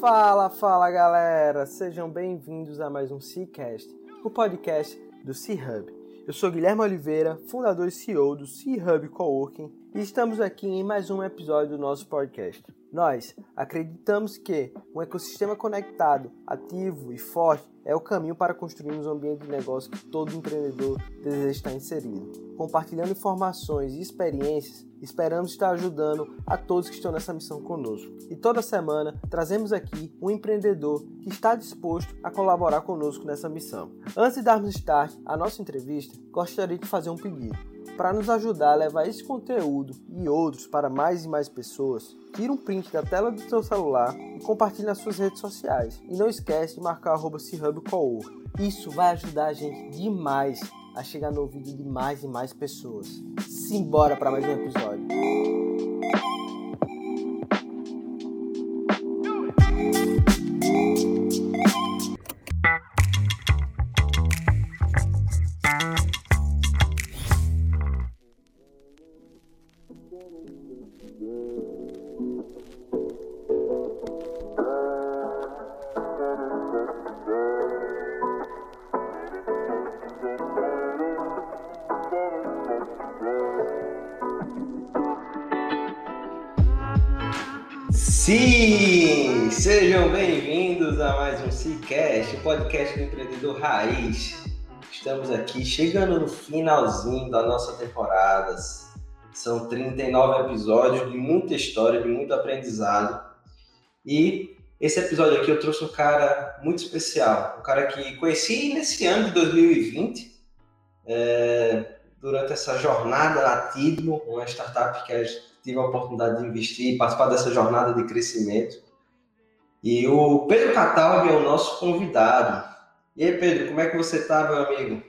Fala, fala galera! Sejam bem-vindos a mais um Seacast, o podcast do C-Hub. Eu sou Guilherme Oliveira, fundador e CEO do C-Hub Coworking, e estamos aqui em mais um episódio do nosso podcast. Nós acreditamos que um ecossistema conectado, ativo e forte é o caminho para construirmos um ambiente de negócio que todo empreendedor deseja estar inserido. Compartilhando informações e experiências, esperamos estar ajudando a todos que estão nessa missão conosco. E toda semana trazemos aqui um empreendedor que está disposto a colaborar conosco nessa missão. Antes de darmos start à nossa entrevista, gostaria de fazer um pedido. Para nos ajudar a levar esse conteúdo e outros para mais e mais pessoas, tira um print da tela do seu celular e compartilhe nas suas redes sociais. E não esquece de marcar arroba Isso vai ajudar a gente demais a chegar no ouvido de mais e mais pessoas. Simbora para mais um episódio. Sim! Sejam bem-vindos a mais um Cicast, o podcast do empreendedor raiz. Estamos aqui chegando no finalzinho da nossa temporada. São 39 episódios de muita história, de muito aprendizado. E esse episódio aqui eu trouxe um cara muito especial, um cara que conheci nesse ano de 2020, é, durante essa jornada na Tidmo, uma startup que tive a oportunidade de investir e participar dessa jornada de crescimento. E o Pedro Cataldi é o nosso convidado. E aí, Pedro, como é que você tá, meu amigo?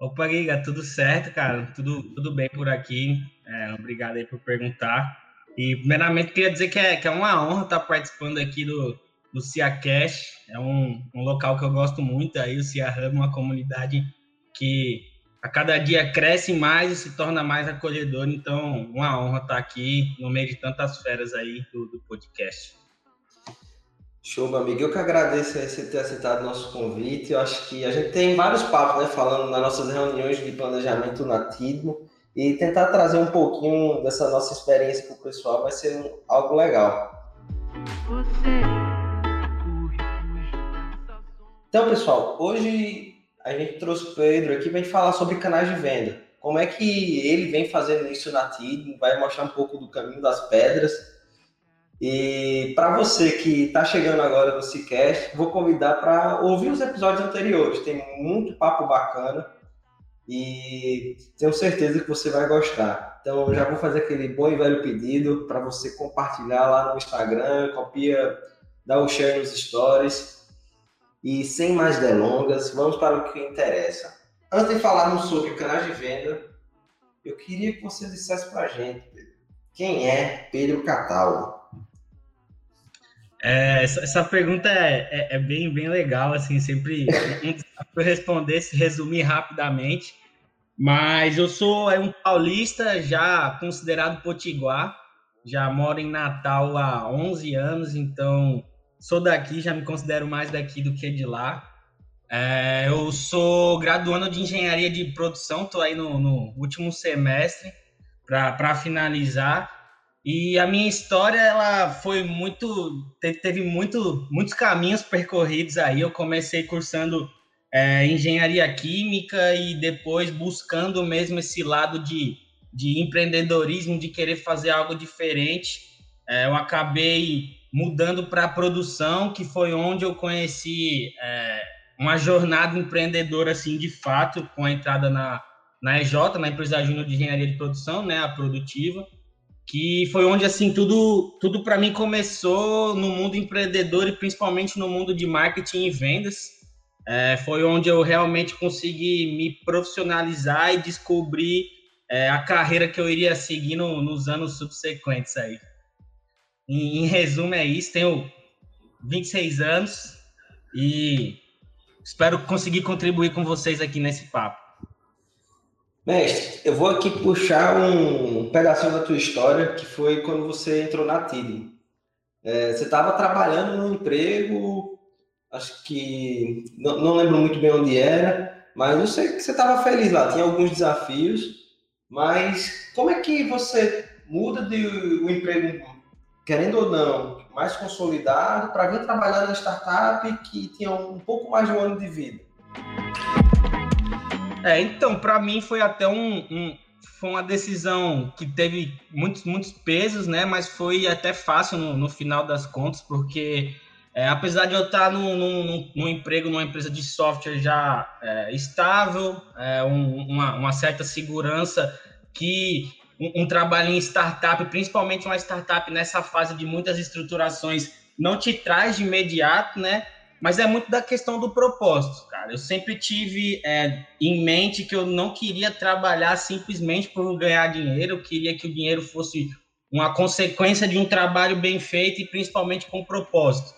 Opa, Giga, tudo certo, cara? Tudo, tudo bem por aqui. É, obrigado aí por perguntar. E, primeiramente, queria dizer que é, que é uma honra estar participando aqui do, do CIA Cash. É um, um local que eu gosto muito. Aí, o CIA Hub, uma comunidade que a cada dia cresce mais e se torna mais acolhedor. Então, uma honra estar aqui no meio de tantas feras aí do, do podcast. Show, meu amigo. Eu que agradeço você ter aceitado o nosso convite. Eu acho que a gente tem vários papos, né, falando nas nossas reuniões de planejamento nativo e tentar trazer um pouquinho dessa nossa experiência para o pessoal vai ser algo legal. Então, pessoal, hoje a gente trouxe o Pedro aqui para falar sobre canais de venda. Como é que ele vem fazendo isso na TID, vai mostrar um pouco do caminho das pedras. E para você que está chegando agora no Cicast, vou convidar para ouvir os episódios anteriores. Tem muito papo bacana e tenho certeza que você vai gostar. Então, já vou fazer aquele bom e velho pedido para você compartilhar lá no Instagram, copia, dá o um share nos stories e sem mais delongas, vamos para o que interessa. Antes de falarmos sobre canais de venda, eu queria que você dissesse para a gente, quem é Pedro Cataldo? É, essa, pergunta é, é, é, bem, bem legal, assim, sempre um responder, se resumir rapidamente, mas eu sou é um paulista já considerado potiguar, já moro em Natal há 11 anos, então sou daqui, já me considero mais daqui do que de lá. É, eu sou graduando de engenharia de produção, estou aí no, no, último semestre para finalizar. E a minha história ela foi muito teve, muito, muitos caminhos percorridos aí. Eu comecei cursando é, engenharia química e depois buscando mesmo esse lado de, de empreendedorismo, de querer fazer algo diferente. É, eu acabei mudando para a produção, que foi onde eu conheci é, uma jornada empreendedora, assim, de fato, com a entrada na, na EJ, na Empresa Júnior de Engenharia de Produção, né, a Produtiva, que foi onde, assim, tudo, tudo para mim começou no mundo empreendedor e principalmente no mundo de marketing e vendas. É, foi onde eu realmente consegui me profissionalizar e descobrir é, a carreira que eu iria seguir no, nos anos subsequentes aí. Em, em resumo, é isso. Tenho 26 anos e espero conseguir contribuir com vocês aqui nesse papo. Mestre, eu vou aqui puxar um pedacinho da tua história, que foi quando você entrou na TID. É, você estava trabalhando no emprego, acho que não, não, lembro muito bem onde era, mas eu sei que você estava feliz lá, tinha alguns desafios, mas como é que você muda de um emprego, querendo ou não, mais consolidado, para vir trabalhar na startup que tinha um pouco mais de um ano de vida? É, então, para mim foi até um, um, foi uma decisão que teve muitos, muitos pesos, né? Mas foi até fácil no, no final das contas, porque é, apesar de eu estar num, num, num, emprego numa empresa de software já é, estável, é, um, uma, uma, certa segurança que um, um trabalho em startup, principalmente uma startup nessa fase de muitas estruturações, não te traz de imediato, né? Mas é muito da questão do propósito, cara. Eu sempre tive é, em mente que eu não queria trabalhar simplesmente por ganhar dinheiro, eu queria que o dinheiro fosse uma consequência de um trabalho bem feito e principalmente com propósito.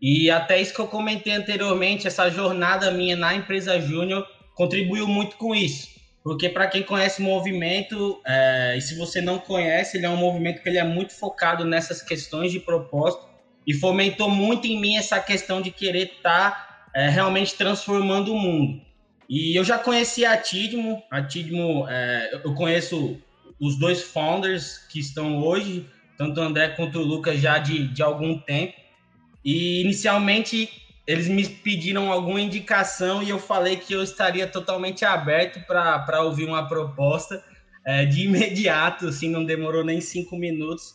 E até isso que eu comentei anteriormente, essa jornada minha na empresa Júnior contribuiu muito com isso. Porque para quem conhece o movimento, é, e se você não conhece, ele é um movimento que ele é muito focado nessas questões de propósito e fomentou muito em mim essa questão de querer estar tá, é, realmente transformando o mundo. E eu já conheci a Tidmo, a Tidmo, é, eu conheço os dois founders que estão hoje, tanto o André quanto o Lucas, já de, de algum tempo. E inicialmente eles me pediram alguma indicação e eu falei que eu estaria totalmente aberto para ouvir uma proposta é, de imediato, assim, não demorou nem cinco minutos.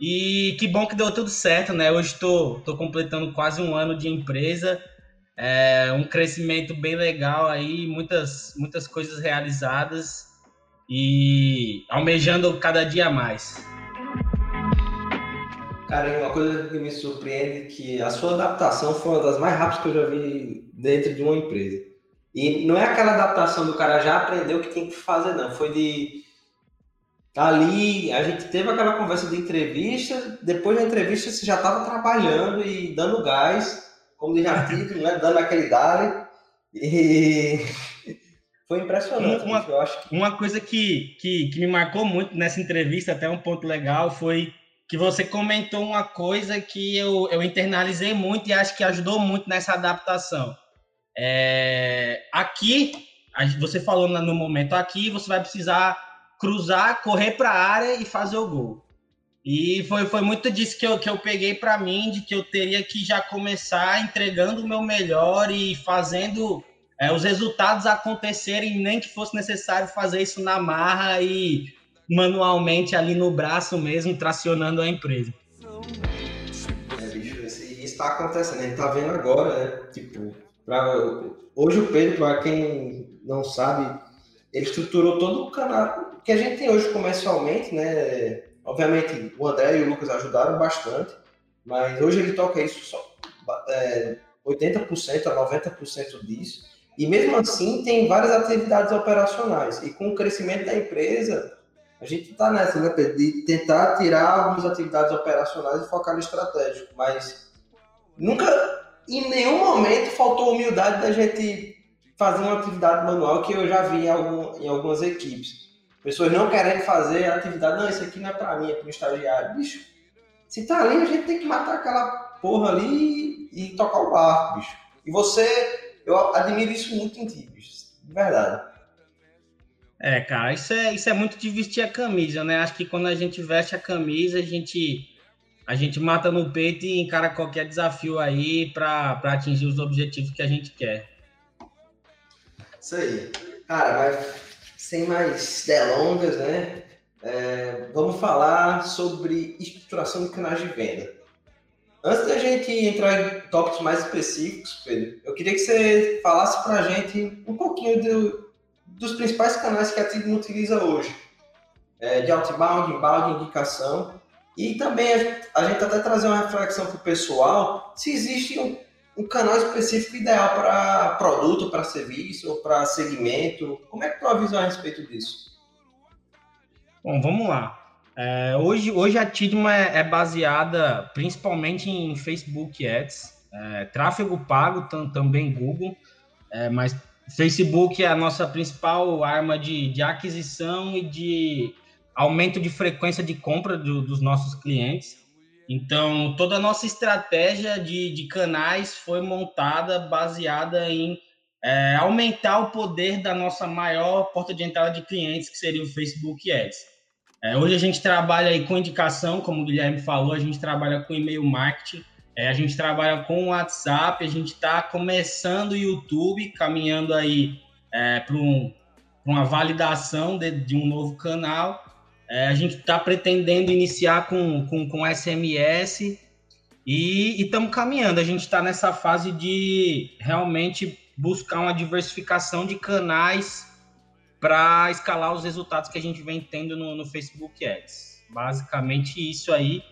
E que bom que deu tudo certo, né? Hoje estou tô, tô completando quase um ano de empresa, é, um crescimento bem legal aí, muitas, muitas coisas realizadas e almejando cada dia mais. Cara, uma coisa que me surpreende é que a sua adaptação foi uma das mais rápidas que eu já vi dentro de uma empresa. E não é aquela adaptação do cara já aprendeu o que tem que fazer, não. Foi de ali a gente teve aquela conversa de entrevista, depois da entrevista você já estava trabalhando e dando gás, como diz artigo, né? dando aquele dale, e foi impressionante. Uma, eu acho que... uma coisa que, que, que me marcou muito nessa entrevista, até um ponto legal, foi que você comentou uma coisa que eu, eu internalizei muito e acho que ajudou muito nessa adaptação. É, aqui, você falou no momento aqui, você vai precisar cruzar, correr para a área e fazer o gol. E foi, foi muito disso que eu, que eu peguei para mim, de que eu teria que já começar entregando o meu melhor e fazendo é, os resultados acontecerem, nem que fosse necessário fazer isso na marra e manualmente ali no braço mesmo, tracionando a empresa. É, bicho, isso está acontecendo, a gente está vendo agora, né? Tipo, pra, hoje o Pedro, para quem não sabe, ele estruturou todo o canal, que a gente tem hoje comercialmente, né? Obviamente o André e o Lucas ajudaram bastante, mas hoje ele toca isso só é, 80% a 90% disso. E mesmo assim tem várias atividades operacionais. E com o crescimento da empresa, a gente está nessa, né, Pedro, de tentar tirar algumas atividades operacionais e focar no estratégico. Mas nunca, em nenhum momento, faltou humildade da gente fazer uma atividade manual que eu já vi em, algum, em algumas equipes. Pessoas não querem fazer atividade, não, isso aqui não é para mim, é para o estagiário. Bicho, se tá ali, a gente tem que matar aquela porra ali e, e tocar o barco, bicho. E você, eu admiro isso muito em ti, bicho. De verdade. É, cara, isso é, isso é muito de vestir a camisa, né? Acho que quando a gente veste a camisa, a gente, a gente mata no peito e encara qualquer desafio aí para atingir os objetivos que a gente quer. Isso aí. Cara, sem mais delongas, né? É, vamos falar sobre estruturação de canais de venda. Antes da gente entrar em tópicos mais específicos, Pedro, eu queria que você falasse para a gente um pouquinho do, dos principais canais que a Tidmo utiliza hoje, é, de outbound, inbound, indicação, e também a gente até trazer uma reflexão para o pessoal se existe um um canal específico ideal para produto, para serviço, ou para segmento? Como é que tu avisa a respeito disso? Bom, vamos lá. É, hoje, hoje a Tidma é, é, baseada principalmente em Facebook Ads, é, tráfego pago, também Google, é, mas Facebook é a nossa principal arma de, de aquisição e de aumento de frequência de compra do, dos nossos clientes. Então, toda a nossa estratégia de, de canais foi montada baseada em é, aumentar o poder da nossa maior porta de entrada de clientes, que seria o Facebook Ads. É, hoje a gente trabalha aí com indicação, como o Guilherme falou, a gente trabalha com e-mail marketing, é, a gente trabalha com WhatsApp, a gente está começando o YouTube, caminhando aí é, para um, uma validação de, de, um novo canal. É, a gente está pretendendo iniciar com, com, com SMS e estamos caminhando. A gente está nessa fase de realmente buscar uma diversificação de canais para escalar os resultados que a gente vem tendo no, no Facebook Ads. Basicamente isso aí.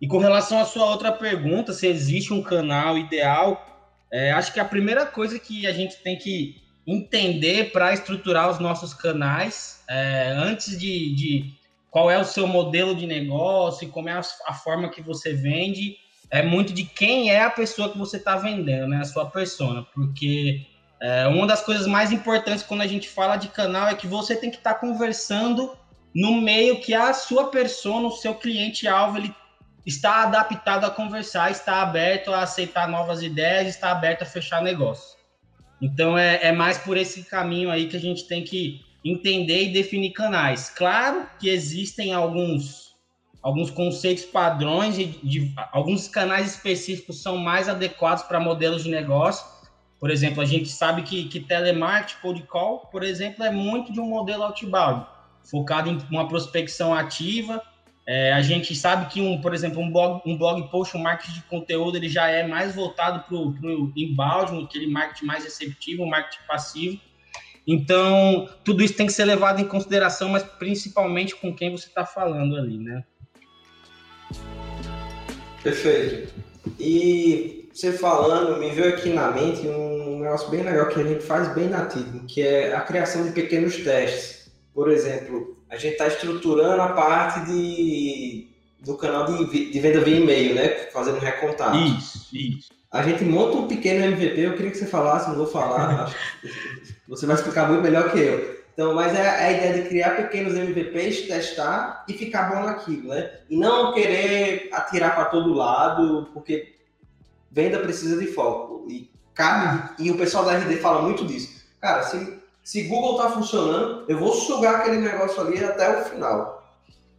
E com relação à sua outra pergunta, se existe um canal ideal, é, acho que a primeira coisa que a gente tem que entender para estruturar os nossos canais, é, antes de, de, qual é o seu modelo de negócio, como é a, a, forma que você vende, é muito de quem é a pessoa que você está vendendo, né? A sua persona, porque é, uma das coisas mais importantes quando a gente fala de canal é que você tem que estar tá conversando no meio que a sua persona, o seu cliente-alvo, ele está adaptado a conversar, está aberto a aceitar novas ideias, está aberto a fechar negócio. Então é, é mais por esse caminho aí que a gente tem que entender e definir canais. Claro que existem alguns alguns conceitos padrões de, de alguns canais específicos são mais adequados para modelos de negócio. Por exemplo, a gente sabe que, que telemarketing, cold call, por exemplo, é muito de um modelo outbound, focado em uma prospecção ativa, é, a gente sabe que, um, por exemplo, um blog, um blog post, um marketing de conteúdo, ele já é mais voltado para o inbound, aquele marketing mais receptivo, um marketing passivo. Então, tudo isso tem que ser levado em consideração, mas principalmente com quem você está falando ali, né? Perfeito. E você falando, me veio aqui na mente um negócio bem legal que a gente faz bem nativo, que é a criação de pequenos testes. Por exemplo, a gente está estruturando a parte de, do canal de, de venda via e-mail, né? Fazendo recontato. Isso, isso. A gente monta um pequeno MVP, eu queria que você falasse, não vou falar, você vai explicar muito melhor que eu. Então, mas é a ideia de criar pequenos MVPs, testar e ficar bom naquilo, né? E não querer atirar para todo lado, porque venda precisa de foco. E cabe, e o pessoal da RD fala muito disso. Cara, se se Google está funcionando, eu vou sugar aquele negócio ali até o final.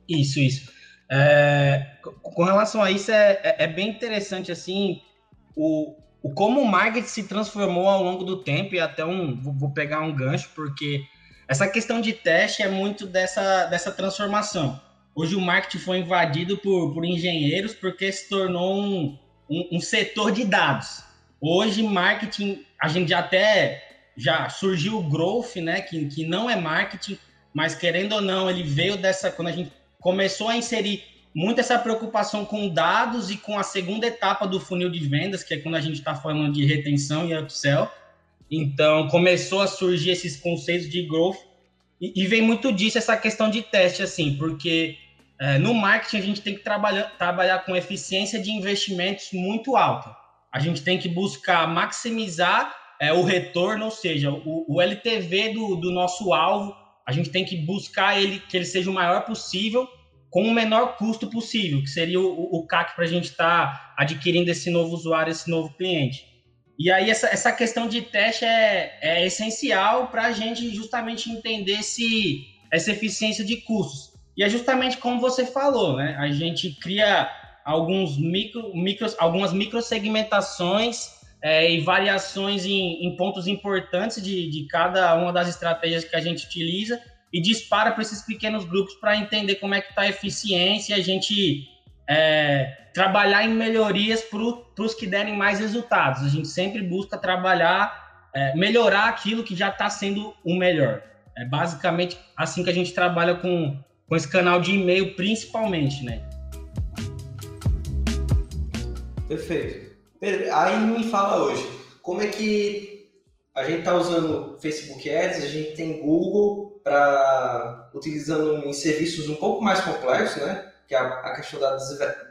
Isso, isso. É, com relação a isso, é, é, é, bem interessante, assim, o, o como o marketing se transformou ao longo do tempo, e até um, vou, pegar um gancho, porque essa questão de teste é muito dessa, dessa transformação. Hoje o marketing foi invadido por, por engenheiros porque se tornou um, um, um setor de dados. Hoje, marketing, a gente até já surgiu o growth, né, que, que não é marketing, mas querendo ou não, ele veio dessa quando a gente começou a inserir muito essa preocupação com dados e com a segunda etapa do funil de vendas, que é quando a gente está falando de retenção e upsell. Então, começou a surgir esses conceitos de growth e, e vem muito disso essa questão de teste, assim, porque é, no marketing a gente tem que trabalhar, trabalhar com eficiência de investimentos muito alta. A gente tem que buscar maximizar é, o retorno, ou seja, o, o LTV do, do nosso alvo, a gente tem que buscar ele que ele seja o maior possível com o menor custo possível, que seria o, o CAC para a gente estar tá adquirindo esse novo usuário, esse novo cliente. E aí essa, essa questão de teste é, é essencial para a gente justamente entender se, essa eficiência de custos. E é justamente como você falou, né? A gente cria alguns micro, micros, algumas microsegmentações é, e variações em, em pontos importantes de, de, cada uma das estratégias que a gente utiliza e dispara para esses pequenos grupos para entender como é que está a eficiência e a gente é, trabalhar em melhorias para os que derem mais resultados. A gente sempre busca trabalhar, é, melhorar aquilo que já está sendo o melhor. É basicamente assim que a gente trabalha com, com esse canal de e-mail, principalmente, né? Perfeito. Aí me fala hoje, como é que a gente está usando Facebook Ads, a gente tem Google para utilizando em serviços um pouco mais complexos, né? Que é a, questão da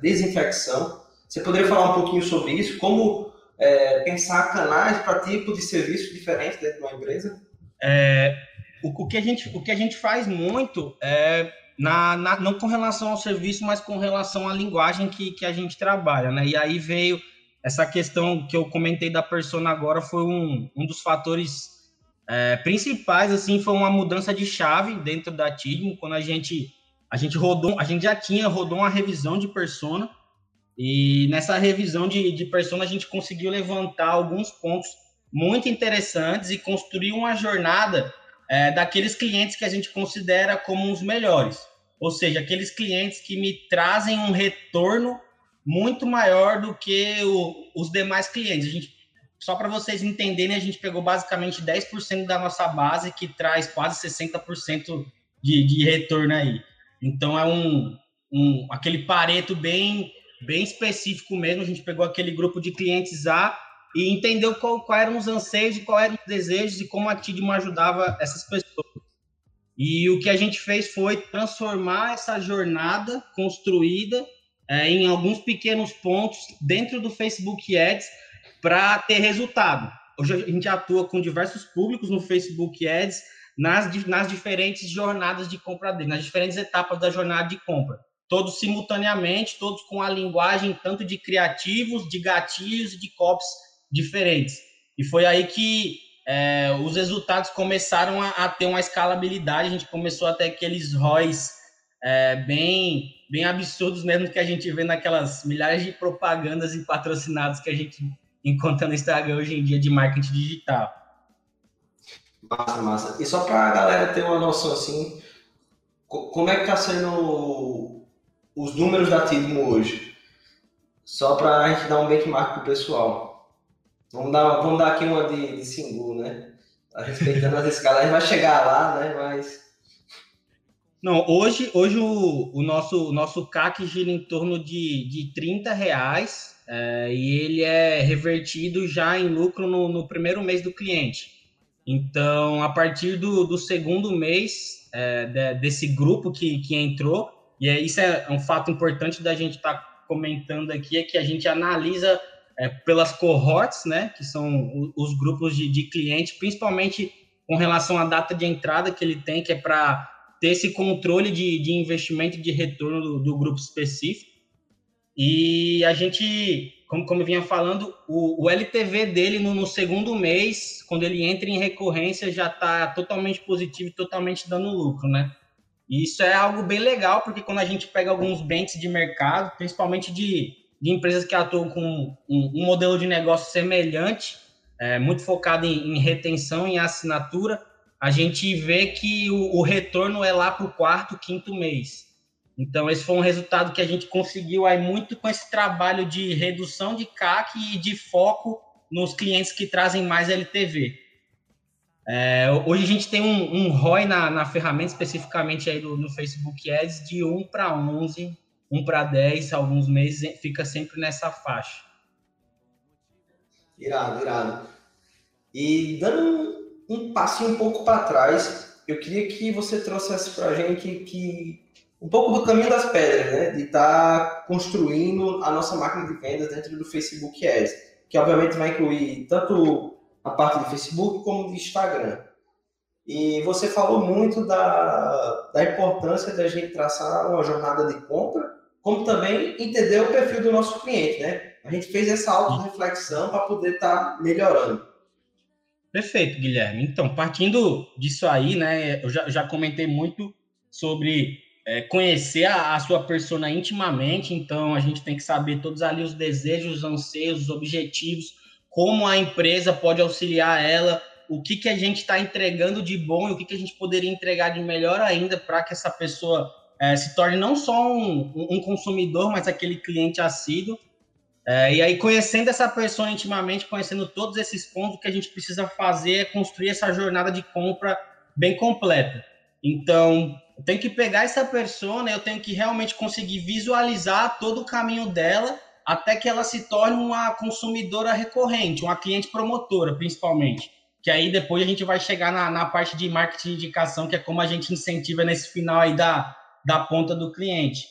desinfecção. Você poderia falar um pouquinho sobre isso? Como é, pensar canais para tipo de serviço diferente dentro de uma empresa? É, o, o, que a gente, o que a gente faz muito é na, na, não com relação ao serviço, mas com relação à linguagem que, que a gente trabalha, né? E aí veio essa questão que eu comentei da persona agora, foi um, um dos fatores é, principais, assim, foi uma mudança de chave dentro da Tidmo, quando a gente, a gente rodou, a gente já tinha, rodou uma revisão de persona, e nessa revisão de, de persona a gente conseguiu levantar alguns pontos muito interessantes e construir uma jornada é, daqueles clientes que a gente considera como os melhores. Ou seja, aqueles clientes que me trazem um retorno muito maior do que o, os demais clientes. Gente, só para vocês entenderem, a gente pegou basicamente 10% da nossa base, que traz quase 60% de, de retorno aí. Então, é um, um aquele pareto bem, bem específico mesmo. A gente pegou aquele grupo de clientes A e entendeu qual, qual eram os anseios e qual eram os desejos e como a Tidmo ajudava essas pessoas. E o que a gente fez foi transformar essa jornada construída é, em alguns pequenos pontos dentro do Facebook Ads para ter resultado. Hoje a gente atua com diversos públicos no Facebook Ads nas, nas diferentes jornadas de compra dele, nas diferentes etapas da jornada de compra. Todos simultaneamente, todos com a linguagem tanto de criativos, de gatilhos e de copies diferentes. E foi aí que é, os resultados começaram a, a, ter uma escalabilidade, a gente começou a ter aqueles ROIs é, bem, bem absurdos mesmo que a gente vê naquelas milhares de propagandas e patrocinados que a gente encontra no Instagram hoje em dia de marketing digital. Massa, massa. E só para a galera ter uma noção assim, como é que está sendo os números da Tidmo hoje? Só para a gente dar um benchmark para o pessoal. Vamos dar, vamos dar aqui uma de, de Singu, né? Tá respeitando as escalas, a gente vai chegar lá, né? Mas não, hoje, hoje o, o, nosso, o nosso CAC gira em torno de, de 30 reais é, e ele é revertido já em lucro no, no, primeiro mês do cliente. Então, a partir do, do segundo mês é, de, desse grupo que, que entrou, e é, isso é um fato importante da gente estar tá comentando aqui, é que a gente analisa é, pelas cohorts, né, que são os grupos de, de cliente, principalmente com relação à data de entrada que ele tem, que é para ter esse controle de, de investimento de retorno do, do, grupo específico. E a gente, como, como eu vinha falando, o, o LTV dele no, no, segundo mês, quando ele entra em recorrência, já está totalmente positivo, totalmente dando lucro, né? E isso é algo bem legal, porque quando a gente pega alguns bens de mercado, principalmente de, de empresas que atuam com um, um modelo de negócio semelhante, é, muito focado em, em retenção e assinatura, a gente vê que o, o retorno é lá para o quarto, quinto mês. Então, esse foi um resultado que a gente conseguiu aí muito com esse trabalho de redução de CAC e de foco nos clientes que trazem mais LTV. É, hoje a gente tem um, um ROI na, na ferramenta, especificamente aí do, no Facebook Ads, de 1 para 11, 1 para 10, alguns meses, fica sempre nessa faixa. Irado, irado. E dando um passinho um pouco para trás, eu queria que você trouxesse para a gente que um pouco do caminho das pedras, né? De estar tá construindo a nossa máquina de vendas dentro do Facebook Ads, que obviamente vai incluir tanto a parte de Facebook como de Instagram. E você falou muito da, da importância da gente traçar uma jornada de compra, como também entender o perfil do nosso cliente, né? A gente fez essa auto-reflexão para poder estar tá melhorando. Perfeito, Guilherme. Então, partindo disso aí, né, eu já, já comentei muito sobre é, conhecer a, a, sua persona intimamente, então a gente tem que saber todos ali os desejos, os anseios, os objetivos, como a empresa pode auxiliar ela, o que, que a gente está entregando de bom e o que, que a gente poderia entregar de melhor ainda para que essa pessoa é, se torne não só um, um consumidor, mas aquele cliente assíduo. É, e aí, conhecendo essa pessoa intimamente, conhecendo todos esses pontos, o que a gente precisa fazer é construir essa jornada de compra bem completa. Então, eu tenho que pegar essa pessoa, né, eu tenho que realmente conseguir visualizar todo o caminho dela até que ela se torne uma consumidora recorrente, uma cliente promotora, principalmente. Que aí depois a gente vai chegar na, na parte de marketing de indicação, que é como a gente incentiva nesse final aí da, da ponta do cliente.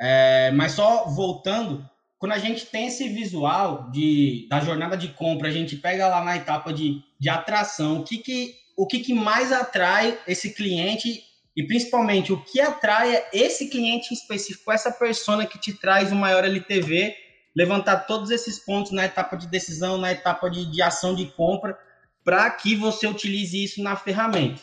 É, mas só voltando, quando a gente tem esse visual de, da jornada de compra, a gente pega lá na etapa de, de atração, o que, que, o que, que mais atrai esse cliente e principalmente o que atrai esse cliente específico, essa persona que te traz o maior LTV, levantar todos esses pontos na etapa de decisão, na etapa de, de ação de compra, para que você utilize isso na ferramenta.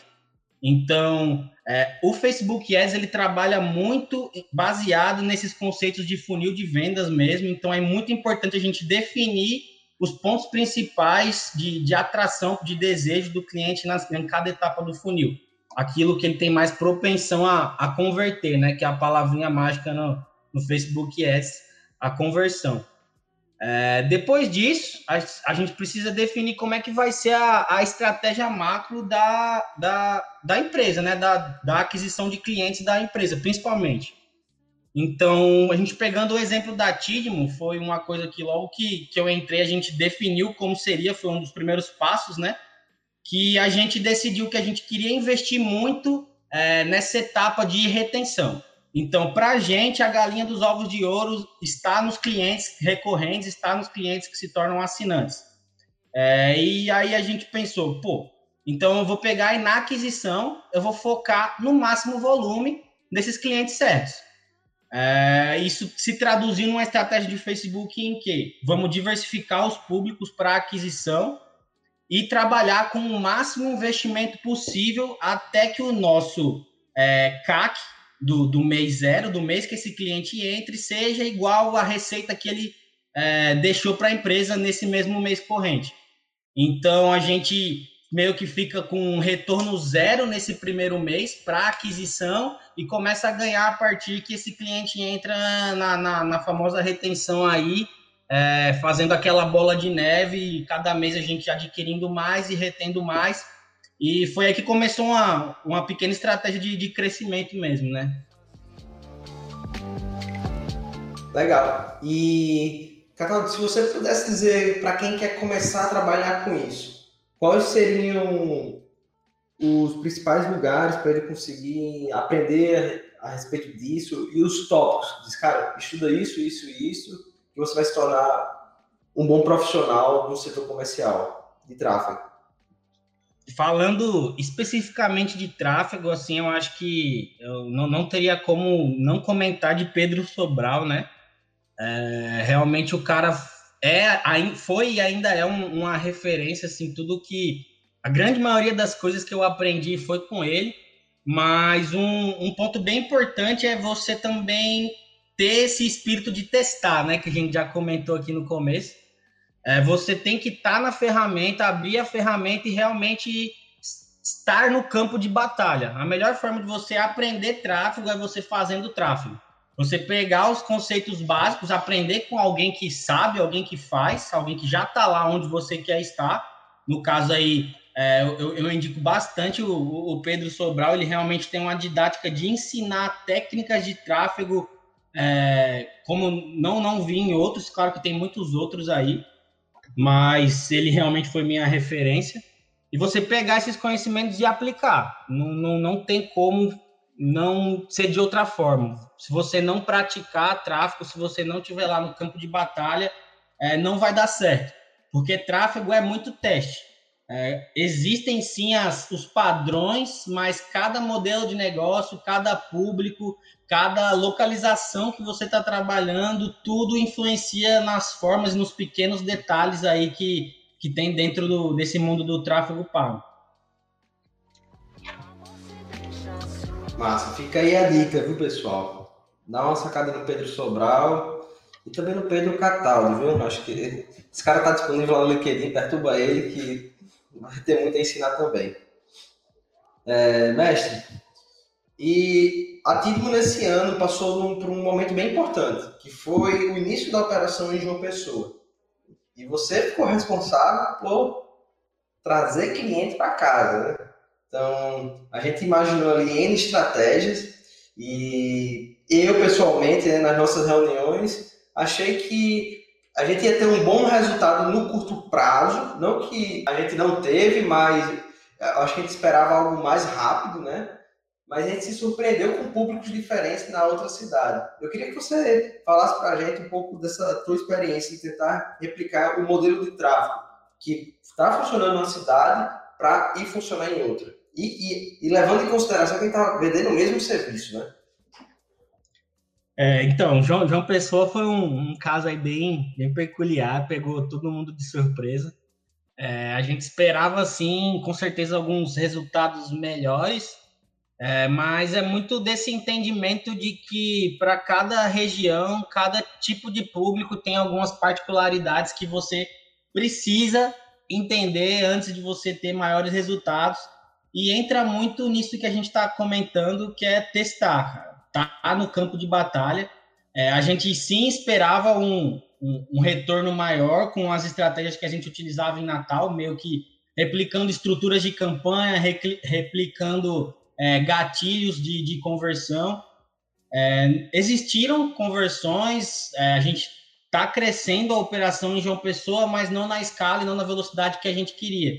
Então, é, o Facebook Ads ele trabalha muito baseado nesses conceitos de funil de vendas mesmo. Então, é muito importante a gente definir os pontos principais de, de atração, de desejo do cliente nas, em cada etapa do funil. Aquilo que ele tem mais propensão a, a converter, né? Que é a palavrinha mágica no, no Facebook Ads, a conversão. É, depois disso, a, a, gente precisa definir como é que vai ser a, a estratégia macro da, da, da empresa, né? Da, da aquisição de clientes da empresa, principalmente. Então, a gente pegando o exemplo da Tidmo, foi uma coisa que logo que, que eu entrei, a gente definiu como seria, foi um dos primeiros passos, né? Que a gente decidiu que a gente queria investir muito é, nessa etapa de retenção. Então, para a gente, a galinha dos ovos de ouro está nos clientes recorrentes, está nos clientes que se tornam assinantes. É, e aí a gente pensou, pô, então eu vou pegar e na aquisição eu vou focar no máximo volume desses clientes certos. É, isso se traduzir numa estratégia de Facebook em que vamos diversificar os públicos para aquisição e trabalhar com o máximo investimento possível até que o nosso é, CAC, do, do mês zero, do mês que esse cliente entre, seja igual à receita que ele é, deixou para a empresa nesse mesmo mês corrente. Então, a gente meio que fica com um retorno zero nesse primeiro mês para aquisição e começa a ganhar a partir que esse cliente entra na, na, na famosa retenção aí, é, fazendo aquela bola de neve e cada mês a gente adquirindo mais e retendo mais e foi aí que começou uma, uma pequena estratégia de, de crescimento mesmo, né? Legal. E, Cataldo, se você pudesse dizer para quem quer começar a trabalhar com isso, quais seriam os principais lugares para ele conseguir aprender a respeito disso e os tópicos? Diz, cara, estuda isso, isso e isso, que você vai se tornar um bom profissional no setor comercial de tráfego falando especificamente de tráfego, assim, eu acho que eu não, não teria como não comentar de Pedro Sobral, né? É, realmente o cara é, foi e ainda é um, uma referência, assim, tudo que a grande maioria das coisas que eu aprendi foi com ele, mas um, um ponto bem importante é você também ter esse espírito de testar, né? Que a gente já comentou aqui no começo é, você tem que estar tá na ferramenta, abrir a ferramenta e realmente estar no campo de batalha. A melhor forma de você aprender tráfego é você fazendo tráfego. Você pegar os conceitos básicos, aprender com alguém que sabe, alguém que faz, alguém que já está lá onde você quer estar. No caso aí, é, eu, eu, indico bastante o, o, Pedro Sobral, ele realmente tem uma didática de ensinar técnicas de tráfego, é, como não, não vi em outros, claro que tem muitos outros aí mas ele realmente foi minha referência. E você pegar esses conhecimentos e aplicar. Não, não, não tem como não ser de outra forma. Se você não praticar tráfego, se você não estiver lá no campo de batalha, é, não vai dar certo. Porque tráfego é muito teste. É, existem sim as, os padrões, mas cada modelo de negócio, cada público, cada localização que você está trabalhando, tudo influencia nas formas, nos pequenos detalhes aí que, que tem dentro do, desse mundo do tráfego pago. Massa, fica aí a dica, viu, pessoal? Dá uma sacada no Pedro Sobral e também no Pedro Cataldo, viu? Acho que esse cara tá disponível lá no LinkedIn, perturba ele que vai ter muito a ensinar também. É, mestre, e a Tidmo nesse ano passou num, por um momento bem importante, que foi o início da operação em João Pessoa. E você ficou responsável por trazer cliente para casa, né? Então, a gente imaginou ali N estratégias e eu, pessoalmente, né, nas nossas reuniões, achei que a gente ia ter um bom resultado no curto prazo, não que a gente não teve, mas acho que a gente esperava algo mais rápido, né? Mas a gente se surpreendeu com públicos diferentes na outra cidade. Eu queria que você falasse para a gente um pouco dessa tua experiência em tentar replicar o modelo de tráfego que está funcionando numa cidade para ir funcionar em outra. E, e, e levando em consideração que ele estava vendendo o mesmo serviço, né? É, então, João, João Pessoa foi um, um, caso aí bem, bem peculiar, pegou todo mundo de surpresa. É, a gente esperava, assim, com certeza, alguns resultados melhores, é, mas é muito desse entendimento de que para cada região, cada tipo de público tem algumas particularidades que você precisa entender antes de você ter maiores resultados. E entra muito nisso que a gente está comentando, que é testar, tá no campo de batalha. É, a gente sim esperava um, um, um, retorno maior com as estratégias que a gente utilizava em Natal, meio que replicando estruturas de campanha, replicando é, gatilhos de, de conversão. É, existiram conversões, é, a gente está crescendo a operação em João Pessoa, mas não na escala e não na velocidade que a gente queria.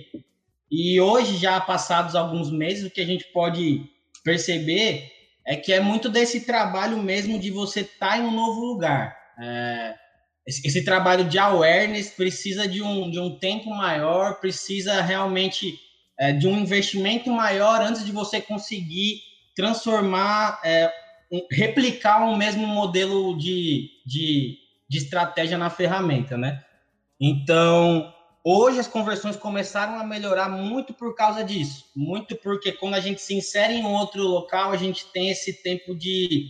E hoje, já passados alguns meses, o que a gente pode perceber é que é muito desse trabalho mesmo de você estar tá em um novo lugar. É, esse, esse, trabalho de awareness precisa de um, de um tempo maior, precisa realmente é, de um investimento maior antes de você conseguir transformar, é, replicar um mesmo modelo de, de de estratégia na ferramenta, né? Então, hoje as conversões começaram a melhorar muito por causa disso, muito porque quando a gente se insere em outro local, a gente tem esse tempo de,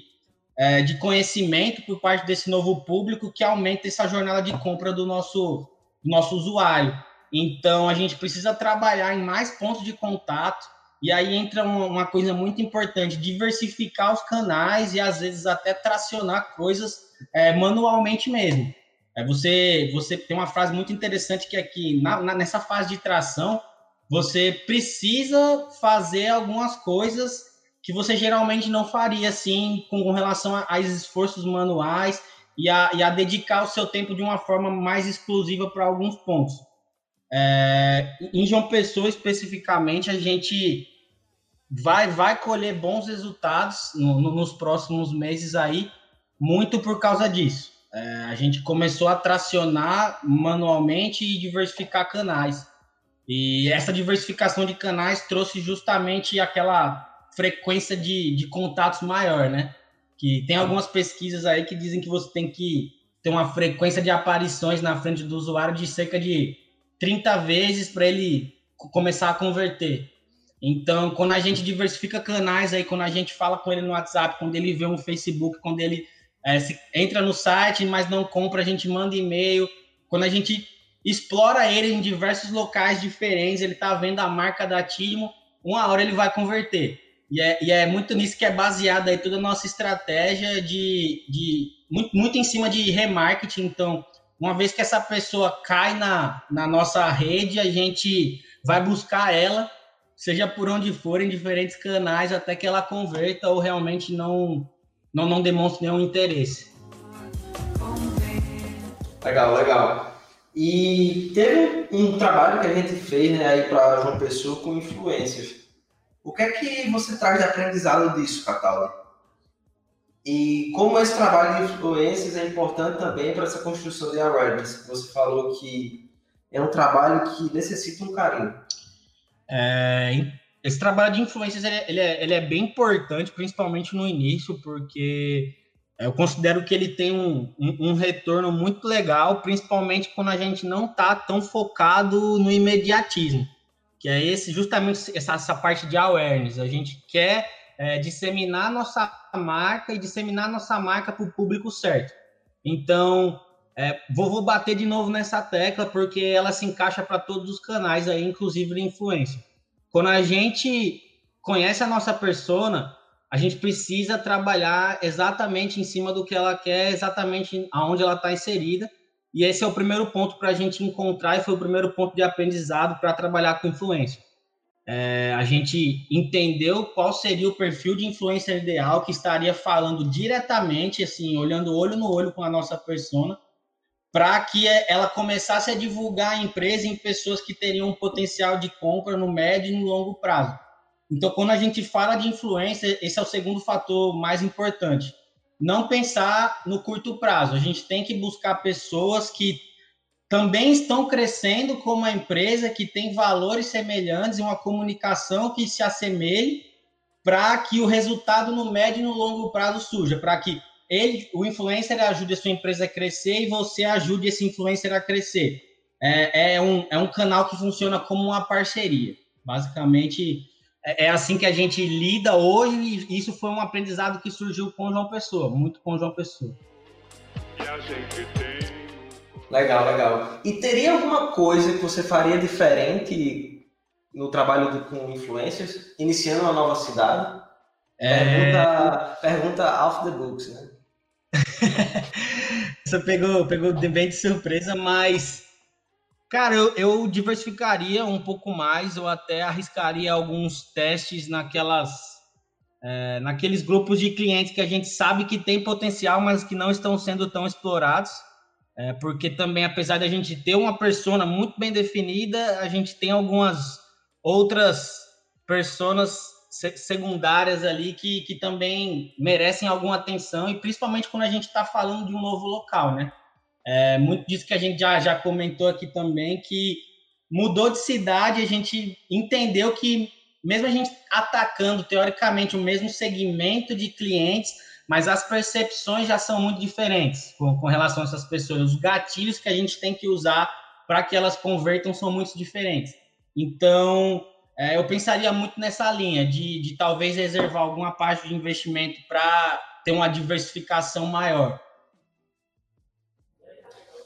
é, de conhecimento por parte desse novo público que aumenta essa jornada de compra do nosso, do nosso usuário. Então, a gente precisa trabalhar em mais pontos de contato, e aí entra uma coisa muito importante: diversificar os canais e às vezes até tracionar coisas é, manualmente mesmo. É, você, você tem uma frase muito interessante que aqui, é na, na, nessa fase de tração, você precisa fazer algumas coisas que você geralmente não faria, assim, com, com relação a esforços manuais e a, e a dedicar o seu tempo de uma forma mais exclusiva para alguns pontos. É, em João Pessoa, especificamente, a gente vai, vai colher bons resultados no, no, nos próximos meses aí, muito por causa disso. É, a gente começou a tracionar manualmente e diversificar canais. E essa diversificação de canais trouxe justamente aquela frequência de, de contatos maior, né? Que tem algumas pesquisas aí que dizem que você tem que ter uma frequência de aparições na frente do usuário de cerca de 30 vezes para ele começar a converter. Então, quando a gente diversifica canais aí, quando a gente fala com ele no WhatsApp, quando ele vê um Facebook, quando ele é, entra no site, mas não compra, a gente manda e-mail. Quando a gente explora ele em diversos locais diferentes, ele está vendo a marca da Timo, uma hora ele vai converter. E é, e é muito nisso que é baseada aí toda a nossa estratégia de, de muito, muito em cima de remarketing. Então, uma vez que essa pessoa cai na, na nossa rede, a gente vai buscar ela, seja por onde for, em diferentes canais, até que ela converta ou realmente não não, não demonstra nenhum interesse. Legal, legal. E teve um trabalho que a gente fez né, aí para João Pessoa com influências. O que é que você traz de aprendizado disso, Catalá? E como esse trabalho de influências é importante também para essa construção de awareness? Você falou que é um trabalho que necessita um carinho. É, esse trabalho de influências ele, é, ele, é, ele é bem importante, principalmente no início, porque eu considero que ele tem um, um, um, retorno muito legal, principalmente quando a gente não está tão focado no imediatismo, que é esse justamente essa, essa parte de awareness. A gente quer é, disseminar nossa marca e disseminar nossa marca para o público certo. Então, é, vou, vou bater de novo nessa tecla, porque ela se encaixa para todos os canais aí, inclusive de influência. Quando a gente conhece a nossa persona, a gente precisa trabalhar exatamente em cima do que ela quer, exatamente aonde ela está inserida. E esse é o primeiro ponto para a gente encontrar e foi o primeiro ponto de aprendizado para trabalhar com influência. É, a gente entendeu qual seria o perfil de influência ideal que estaria falando diretamente, assim, olhando olho no olho com a nossa persona, para que ela começasse a divulgar a empresa em pessoas que teriam um potencial de compra no médio e no longo prazo. Então, quando a gente fala de influência, esse é o segundo fator mais importante. Não pensar no curto prazo. A gente tem que buscar pessoas que também estão crescendo como uma empresa que tem valores semelhantes e uma comunicação que se assemelhe para que o resultado no médio e no longo prazo surja, para que ele, o influencer ajude a sua empresa a crescer e você ajude esse influencer a crescer. É, é, um, é um canal que funciona como uma parceria. Basicamente, é, é assim que a gente lida hoje e isso foi um aprendizado que surgiu com o João Pessoa, muito com o João Pessoa. Legal, legal. E teria alguma coisa que você faria diferente no trabalho de, com influencers, iniciando uma nova cidade? É... Pergunta, pergunta off the books, né? Você pegou, pegou bem de surpresa, mas, cara, eu, eu diversificaria um pouco mais, ou até arriscaria alguns testes naquelas, é, naqueles grupos de clientes que a gente sabe que tem potencial, mas que não estão sendo tão explorados. É, porque também, apesar de a gente ter uma persona muito bem definida, a gente tem algumas outras personas secundárias ali que, que também merecem alguma atenção, e principalmente quando a gente está falando de um novo local, né? É, muito disso que a gente já, já comentou aqui também, que mudou de cidade, a gente entendeu que, mesmo a gente atacando teoricamente o mesmo segmento de clientes, mas as percepções já são muito diferentes com, com relação a essas pessoas. Os gatilhos que a gente tem que usar para que elas convertam são muito diferentes. Então, é, eu pensaria muito nessa linha de, de talvez reservar alguma parte de investimento para ter uma diversificação maior.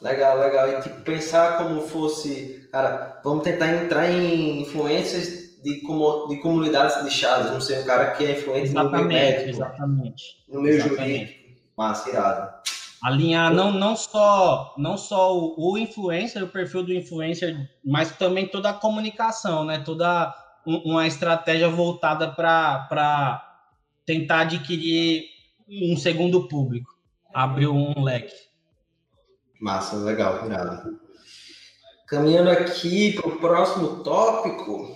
Legal, legal. E tipo, pensar como fosse, cara, vamos tentar entrar em influências de, como, de comunidades lixadas, não ser um cara que é influente exatamente, no meio médico, exatamente. no meio exatamente. jurídico. Massa, irado. Alinhar não, não só, não só o, o influencer, o perfil do influencer, mas também toda a comunicação, né? Toda uma estratégia voltada para tentar adquirir um segundo público, abrir um leque. Massa, legal, virado. Caminhando aqui para o próximo tópico,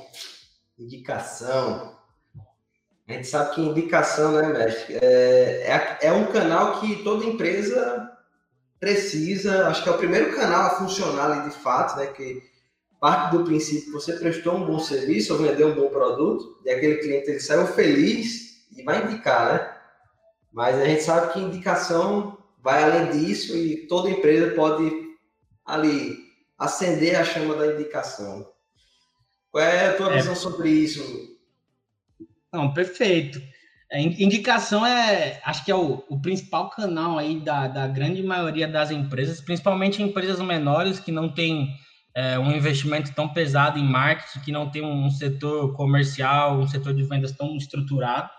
indicação. A gente sabe que indicação, né, mestre? É, é, é um canal que toda empresa precisa, acho que é o primeiro canal a funcionar ali de fato, né? Que parte do princípio que você prestou um bom serviço ou vendeu um bom produto e aquele cliente ele saiu feliz e vai indicar, né? Mas a gente sabe que indicação vai além disso e toda empresa pode ali acender a chama da indicação. Qual é a tua é... visão sobre isso? Não, perfeito. É, indicação é, acho que é o, o principal canal aí da, da grande maioria das empresas, principalmente empresas menores que não têm é, um investimento tão pesado em marketing, que não tem um setor comercial, um setor de vendas tão estruturado.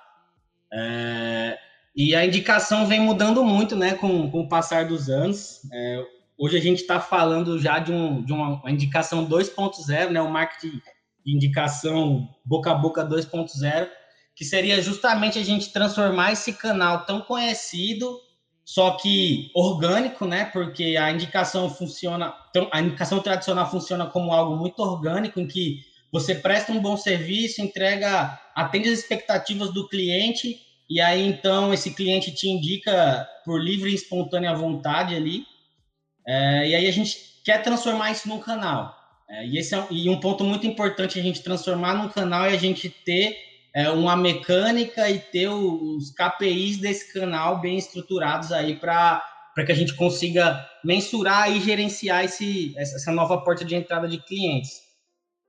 É, e a indicação vem mudando muito né, com, com o passar dos anos. É, hoje a gente está falando já de, um, de uma, indicação 2.0, né, o marketing de indicação boca a boca 2.0, que seria justamente a gente transformar esse canal tão conhecido só que orgânico, né? Porque a indicação funciona, a indicação tradicional funciona como algo muito orgânico, em que você presta um bom serviço, entrega, atende as expectativas do cliente, e aí então esse cliente te indica por livre e espontânea vontade ali. É, e aí a gente quer transformar isso num canal. É, e, esse é, e um ponto muito importante a gente transformar num canal é a gente ter é, uma mecânica e ter os KPIs desse canal bem estruturados aí para que a gente consiga mensurar e gerenciar esse, essa nova porta de entrada de clientes.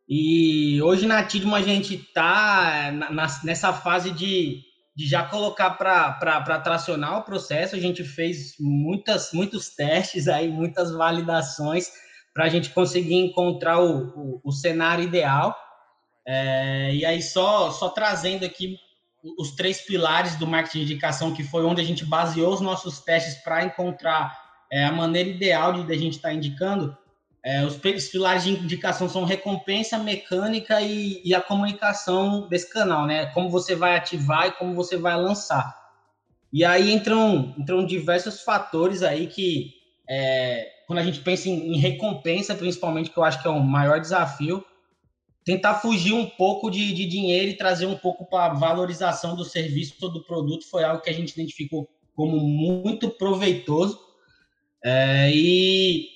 E hoje na Tidmo a gente está nessa fase de, de já colocar para tracionar o processo. A gente fez muitas, muitos testes aí, muitas validações para a gente conseguir encontrar o, o, o cenário ideal é, e aí, só, só trazendo aqui os três pilares do marketing de indicação, que foi onde a gente baseou os nossos testes para encontrar é, a maneira ideal de, de a gente estar tá indicando. É, os, pilares de indicação são recompensa, mecânica e, e, a comunicação desse canal, né? Como você vai ativar e como você vai lançar. E aí entram, entram diversos fatores aí que, é, quando a gente pensa em, em recompensa, principalmente, que eu acho que é o maior desafio, tentar fugir um pouco de, de dinheiro e trazer um pouco para valorização do serviço ou do produto foi algo que a gente identificou como muito proveitoso. É, e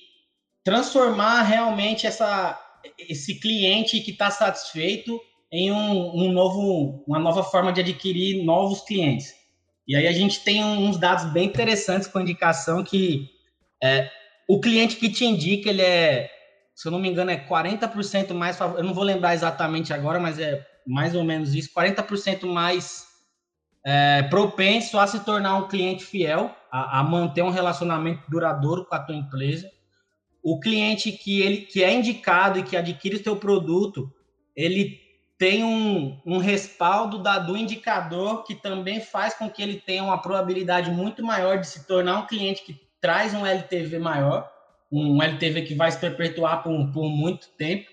transformar realmente essa, esse cliente que está satisfeito em um, um, novo, uma nova forma de adquirir novos clientes. E aí a gente tem uns dados bem interessantes com indicação que é, o cliente que te indica, ele é, se eu não me engano, é 40% mais, eu não vou lembrar exatamente agora, mas é mais ou menos isso, 40% mais é, propenso a se tornar um cliente fiel, a, a, manter um relacionamento duradouro com a tua empresa. O cliente que ele que é indicado e que adquire o teu produto, ele tem um, um respaldo da, do indicador que também faz com que ele tenha uma probabilidade muito maior de se tornar um cliente que traz um LTV maior, um LTV que vai se perpetuar por, por muito tempo.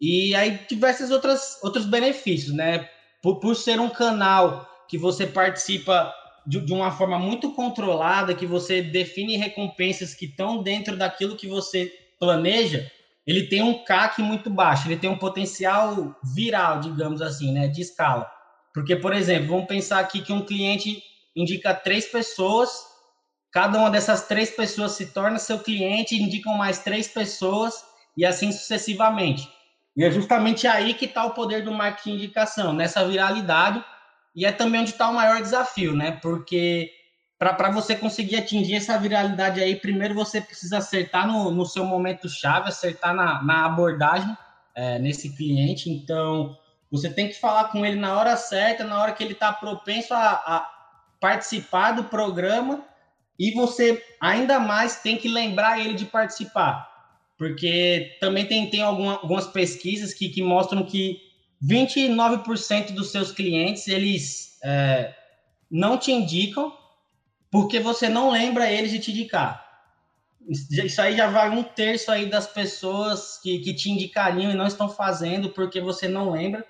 E aí diversos outras, outros benefícios, né? Por, por ser um canal que você participa de, de uma forma muito controlada, que você define recompensas que estão dentro daquilo que você planeja, ele tem um CAC muito baixo, ele tem um potencial viral, digamos assim, né, de escala. Porque, por exemplo, vamos pensar aqui que um cliente indica três pessoas, cada uma dessas três pessoas se torna seu cliente, indicam mais três pessoas e assim sucessivamente. E é justamente aí que está o poder do marketing de indicação, nessa viralidade, e é também onde está o maior desafio, né? Porque para você conseguir atingir essa viralidade aí, primeiro você precisa acertar no, no seu momento chave, acertar na, na abordagem é, nesse cliente. Então, você tem que falar com ele na hora certa, na hora que ele está propenso a, a, participar do programa, e você ainda mais tem que lembrar ele de participar. Porque também tem, tem alguma, algumas pesquisas que, que mostram que 29% dos seus clientes eles é, não te indicam porque você não lembra eles de te indicar. Isso aí já vai um terço aí das pessoas que, que te indicariam e não estão fazendo porque você não lembra.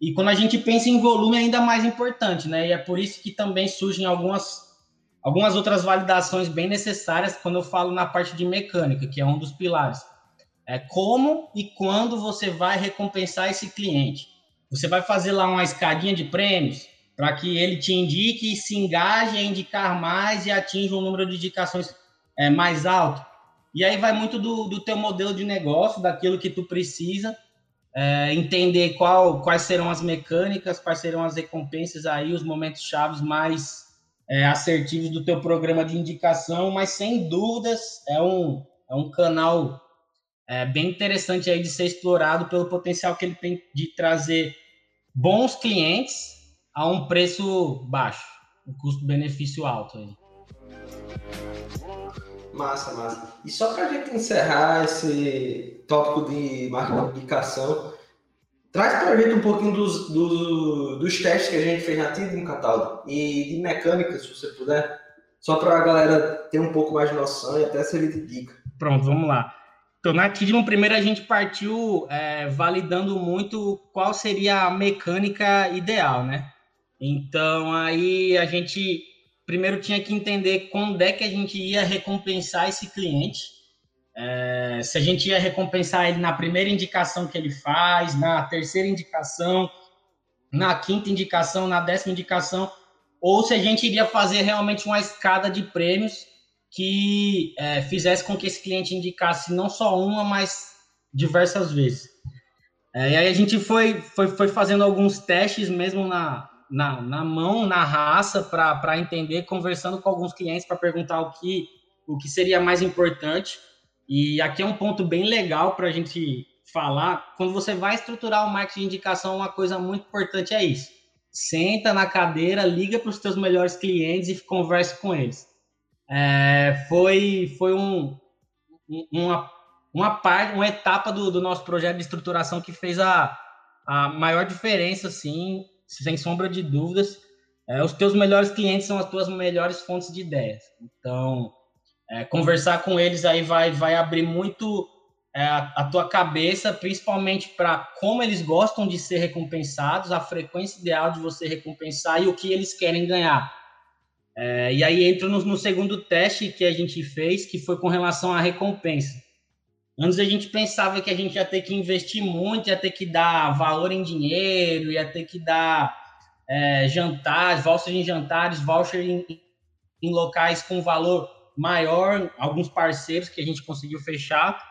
E quando a gente pensa em volume, é ainda mais importante, né? E é por isso que também surgem algumas, algumas outras validações bem necessárias quando eu falo na parte de mecânica, que é um dos pilares. É como e quando você vai recompensar esse cliente. Você vai fazer lá uma escadinha de prêmios, para que ele te indique e se engaje a indicar mais e atinja um número de indicações é, mais alto. E aí vai muito do, do teu modelo de negócio, daquilo que tu precisa, é, entender qual, quais serão as mecânicas, quais serão as recompensas aí, os momentos chaves mais é, assertivos do teu programa de indicação, mas sem dúvidas é um, é um canal é, bem interessante aí de ser explorado pelo potencial que ele tem de trazer bons clientes a um preço baixo, um custo-benefício alto aí. Massa, massa. E só para a gente encerrar esse tópico de marketing de publicação, traz para a gente um pouquinho dos, dos, dos, testes que a gente fez na no Catálogo e de mecânica, se você puder, só para a galera ter um pouco mais de noção e até servir de dica. Pronto, vamos lá. Então, na Tidman, primeiro a gente partiu é, validando muito qual seria a mecânica ideal, né? Então, aí a gente primeiro tinha que entender quando é que a gente ia recompensar esse cliente. É, se a gente ia recompensar ele na primeira indicação que ele faz, na terceira indicação, na quinta indicação, na décima indicação, ou se a gente iria fazer realmente uma escada de prêmios que é, fizesse com que esse cliente indicasse não só uma, mas diversas vezes. É, e aí a gente foi, foi, foi fazendo alguns testes mesmo na, na, na mão, na raça, para entender, conversando com alguns clientes para perguntar o que, o que seria mais importante. E aqui é um ponto bem legal para a gente falar. Quando você vai estruturar o marketing de indicação, uma coisa muito importante é isso. Senta na cadeira, liga para os teus melhores clientes e converse com eles. É, foi foi um, uma, uma parte, uma etapa do, do nosso projeto de estruturação que fez a, a maior diferença, assim, sem sombra de dúvidas, é, os teus melhores clientes são as tuas melhores fontes de ideias. Então, é, conversar com eles aí vai, vai abrir muito é, a, tua cabeça, principalmente para como eles gostam de ser recompensados, a frequência ideal de você recompensar e o que eles querem ganhar. É, e aí entra no, no segundo teste que a gente fez, que foi com relação à recompensa. Antes a gente pensava que a gente ia ter que investir muito, ia ter que dar valor em dinheiro, ia ter que dar é, jantares, vouchers em jantares, voucher em, em locais com valor maior, alguns parceiros que a gente conseguiu fechar,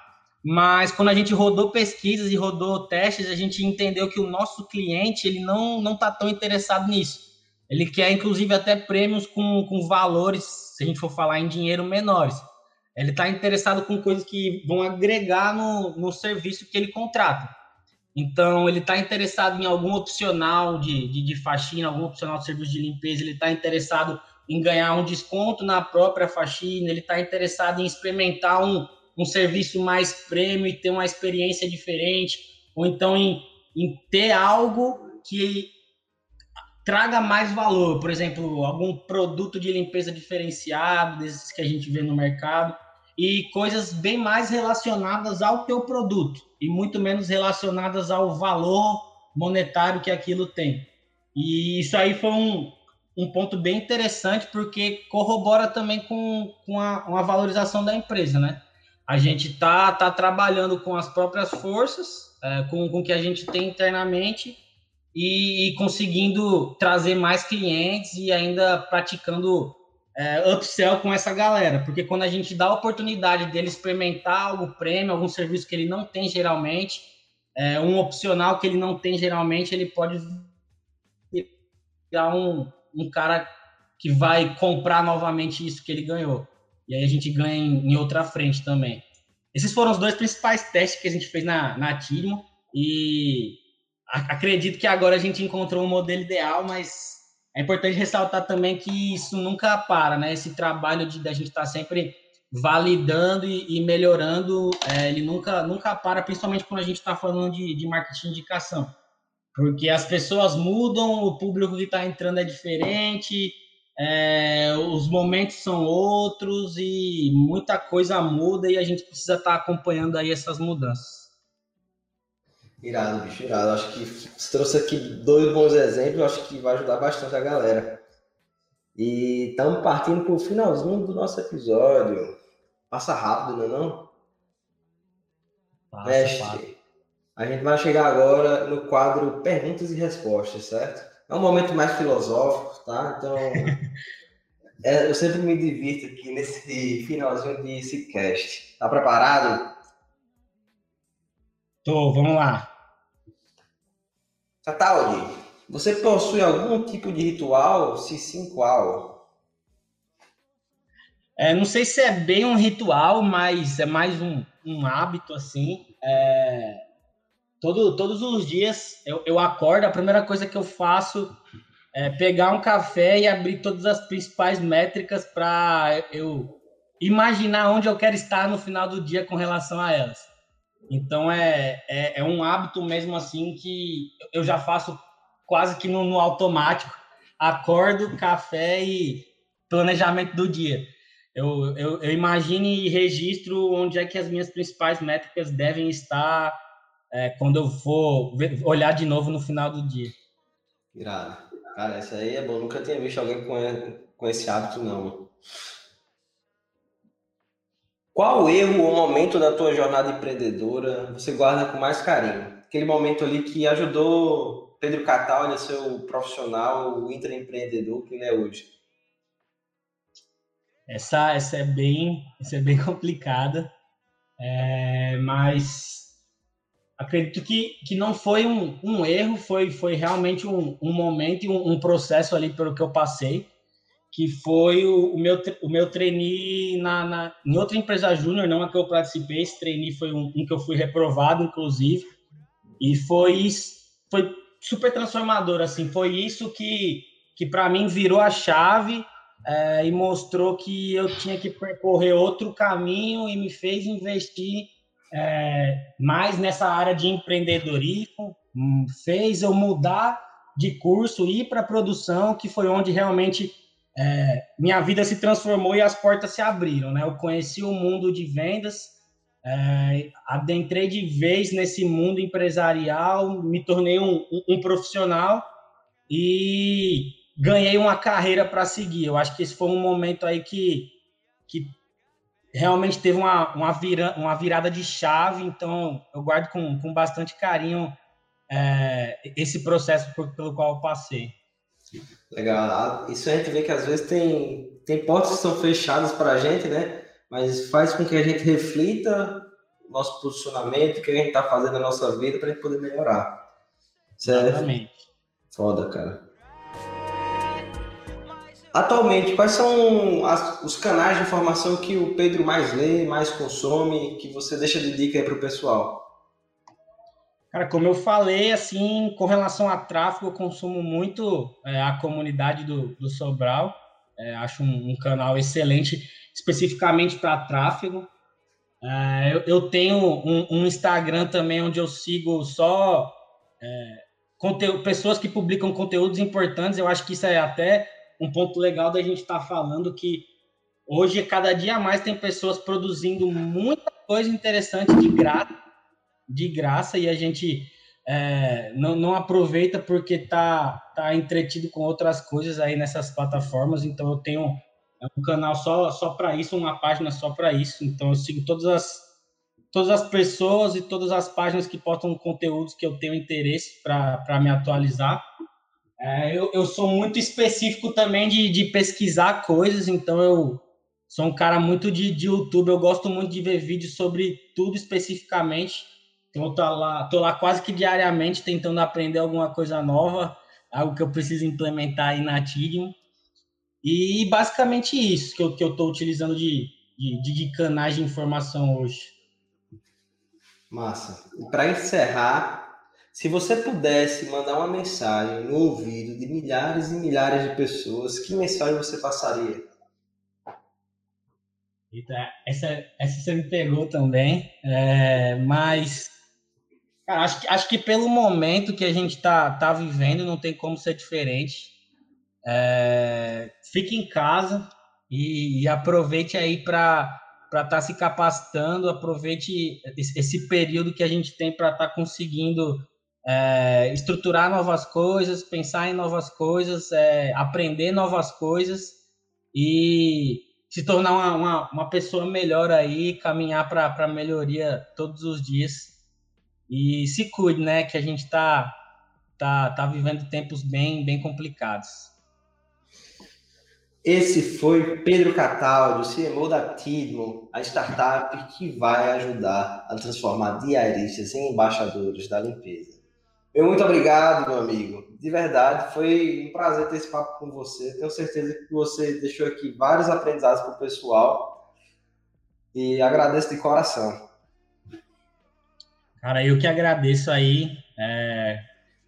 mas quando a gente rodou pesquisas e rodou testes, a gente entendeu que o nosso cliente ele não não está tão interessado nisso. Ele quer inclusive até prêmios com, com valores, se a gente for falar em dinheiro, menores. Ele está interessado com coisas que vão agregar no, no serviço que ele contrata. Então, ele está interessado em algum opcional de, de, de faxina, algum opcional de serviço de limpeza, ele está interessado em ganhar um desconto na própria faxina, ele está interessado em experimentar um, um serviço mais premium e ter uma experiência diferente, ou então em, em ter algo que traga mais valor, por exemplo, algum produto de limpeza diferenciado, desses que a gente vê no mercado e coisas bem mais relacionadas ao teu produto e muito menos relacionadas ao valor monetário que aquilo tem. E isso aí foi um, um ponto bem interessante porque corrobora também com, com a, uma valorização da empresa, né? A gente tá, tá trabalhando com as próprias forças, é, com, com o que a gente tem internamente e, e conseguindo trazer mais clientes e ainda praticando é, upsell com essa galera, porque quando a gente dá a oportunidade dele experimentar algo prêmio, algum serviço que ele não tem geralmente, é, um opcional que ele não tem geralmente, ele pode virar um, um cara que vai comprar novamente isso que ele ganhou. E aí a gente ganha em, em outra frente também. Esses foram os dois principais testes que a gente fez na, na Tidmo e acredito que agora a gente encontrou um modelo ideal, mas é importante ressaltar também que isso nunca para, né? Esse trabalho de a gente estar tá sempre validando e, e melhorando, é, ele nunca, nunca para, principalmente quando a gente está falando de, de marketing de indicação. Porque as pessoas mudam, o público que está entrando é diferente, é, os momentos são outros e muita coisa muda e a gente precisa estar tá acompanhando aí essas mudanças. Irado, bicho, irado. Acho que você trouxe aqui dois bons exemplos, acho que vai ajudar bastante a galera. E estamos partindo para o finalzinho do nosso episódio. Passa rápido, não é não? Passa, Mestre, passa. A gente vai chegar agora no quadro Perguntas e Respostas, certo? É um momento mais filosófico, tá? Então, é, eu sempre me divirto aqui nesse finalzinho de Cicast. Tá preparado? Tô, vamos lá. Cataldi, você possui algum tipo de ritual? Se sim, qual? É, não sei se é bem um ritual, mas é mais um, um hábito assim. É, todo, todos os dias eu, eu acordo, a primeira coisa que eu faço é pegar um café e abrir todas as principais métricas para eu imaginar onde eu quero estar no final do dia com relação a elas. Então é, é, é, um hábito mesmo assim que eu já faço quase que no, no, automático. Acordo, café e planejamento do dia. Eu, eu, eu, imagino e registro onde é que as minhas principais métricas devem estar é, quando eu for olhar de novo no final do dia. Irado. Cara, isso aí é bom. Nunca tinha visto alguém com, com esse hábito, não. Qual erro ou momento da tua jornada empreendedora você guarda com mais carinho? Aquele momento ali que ajudou Pedro Cataldi a ser o profissional, o intraempreendedor que ele é hoje. Essa, essa é bem, essa é bem complicada, é, mas acredito que, que não foi um, um erro, foi, foi realmente um, um momento e um, um processo ali pelo que eu passei que foi o, o, meu, o meu trainee na, na, em outra empresa júnior, não a que eu participei, esse trainee foi um, um, que eu fui reprovado, inclusive, e foi, foi super transformador, assim, foi isso que, que para mim virou a chave é, e mostrou que eu tinha que percorrer outro caminho e me fez investir é, mais nessa área de empreendedorismo, hum, fez eu mudar de curso, ir para produção, que foi onde realmente é, minha vida se transformou e as portas se abriram, né? Eu conheci o mundo de vendas, é, adentrei de vez nesse mundo empresarial, me tornei um, um, profissional e ganhei uma carreira para seguir. Eu acho que esse foi um momento aí que realmente teve uma, uma, vira, uma virada de chave, então eu guardo com, com bastante carinho é, esse processo por, pelo qual eu passei. Legal. Isso a gente vê que às vezes tem tem portas que são fechadas para a gente, né? Mas faz com que a gente reflita nosso posicionamento, o que a gente está fazendo na nossa vida para a gente poder melhorar. Certo? Exatamente. Foda, cara. Atualmente, quais são as, os canais de informação que o Pedro mais lê, mais consome, que você deixa de dica aí para o pessoal? Cara, como eu falei, assim, com relação a tráfego, eu consumo muito é, a comunidade do, do Sobral. É, acho um, um, canal excelente, especificamente para tráfego. É, eu, eu, tenho um, um, Instagram também onde eu sigo só é, conteúdo, pessoas que publicam conteúdos importantes. Eu acho que isso é até um ponto legal da gente estar tá falando que hoje, cada dia mais, tem pessoas produzindo muita coisa interessante de graça, de graça e a gente é, não, não, aproveita porque tá, tá entretido com outras coisas aí nessas plataformas. Então, eu tenho um canal só, só para isso, uma página só para isso. Então, eu sigo todas as, todas as pessoas e todas as páginas que postam conteúdos que eu tenho interesse para me atualizar. É, eu, eu sou muito específico também de, de pesquisar coisas, então eu sou um cara muito de, de YouTube. Eu gosto muito de ver vídeos sobre tudo especificamente. Então, eu tô lá, tô lá quase que diariamente tentando aprender alguma coisa nova, algo que eu preciso implementar aí na Tidium. E basicamente isso que eu estou que eu utilizando de, de, de canais de informação hoje. Massa. E para encerrar, se você pudesse mandar uma mensagem no ouvido de milhares e milhares de pessoas, que mensagem você passaria? Eita, essa, essa você me pegou também, é, mas cara, acho, que, acho que pelo momento que a gente está tá vivendo, não tem como ser diferente. É, fique em casa e, e aproveite aí para estar tá se capacitando, aproveite esse período que a gente tem para estar tá conseguindo é, estruturar novas coisas, pensar em novas coisas, é, aprender novas coisas e se tornar uma, uma, uma pessoa melhor aí, caminhar para a melhoria todos os dias. E se cuide, né? Que a gente está tá, tá vivendo tempos bem, bem complicados. Esse foi Pedro Cataldo, CMO da Tidmo, a startup que vai ajudar a transformar diaristas em embaixadores da limpeza. Meu muito obrigado, meu amigo. De verdade, foi um prazer ter esse papo com você. Tenho certeza que você deixou aqui vários aprendizados para o pessoal. E agradeço de coração. Cara, eu que agradeço aí. É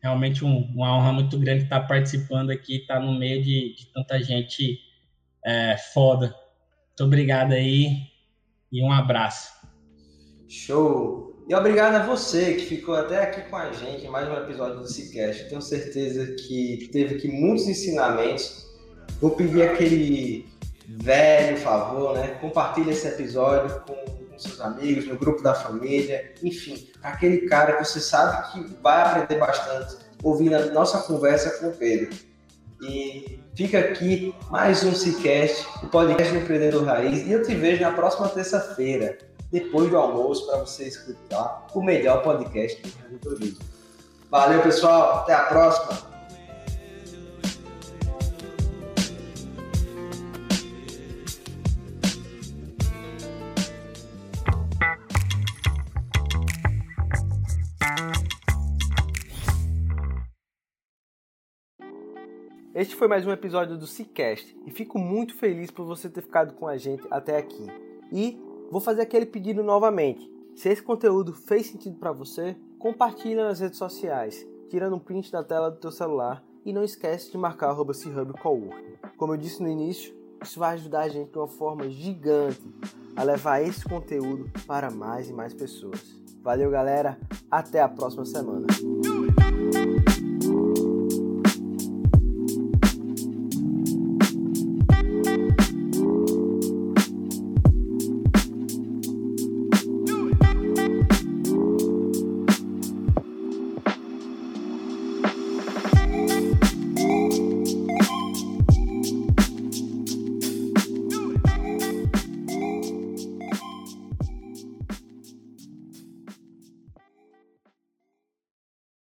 realmente um, uma honra muito grande estar participando aqui, estar no meio de, de tanta gente é, foda. Muito obrigado aí e um abraço. Show! E obrigado a você que ficou até aqui com a gente mais um episódio do Cicast. Tenho certeza que teve aqui muitos ensinamentos. Vou pedir aquele velho favor, né? Compartilhe esse episódio com, com seus amigos, no grupo da família, enfim, aquele cara que você sabe que vai aprender bastante ouvindo a nossa conversa com o Pedro. E fica aqui mais um Cicast, o podcast do Empreendedor Raiz, e eu te vejo na próxima terça-feira depois do almoço para você escutar o melhor podcast do empreendedorismo. Valeu, pessoal. Até a próxima. Este foi mais um episódio do Cicast e fico muito feliz por você ter ficado com a gente até aqui. E Vou fazer aquele pedido novamente. Se esse conteúdo fez sentido para você, compartilha nas redes sociais, tirando um print da tela do teu celular e não esquece de marcar o Como eu disse no início, isso vai ajudar a gente de uma forma gigante a levar esse conteúdo para mais e mais pessoas. Valeu, galera. Até a próxima semana.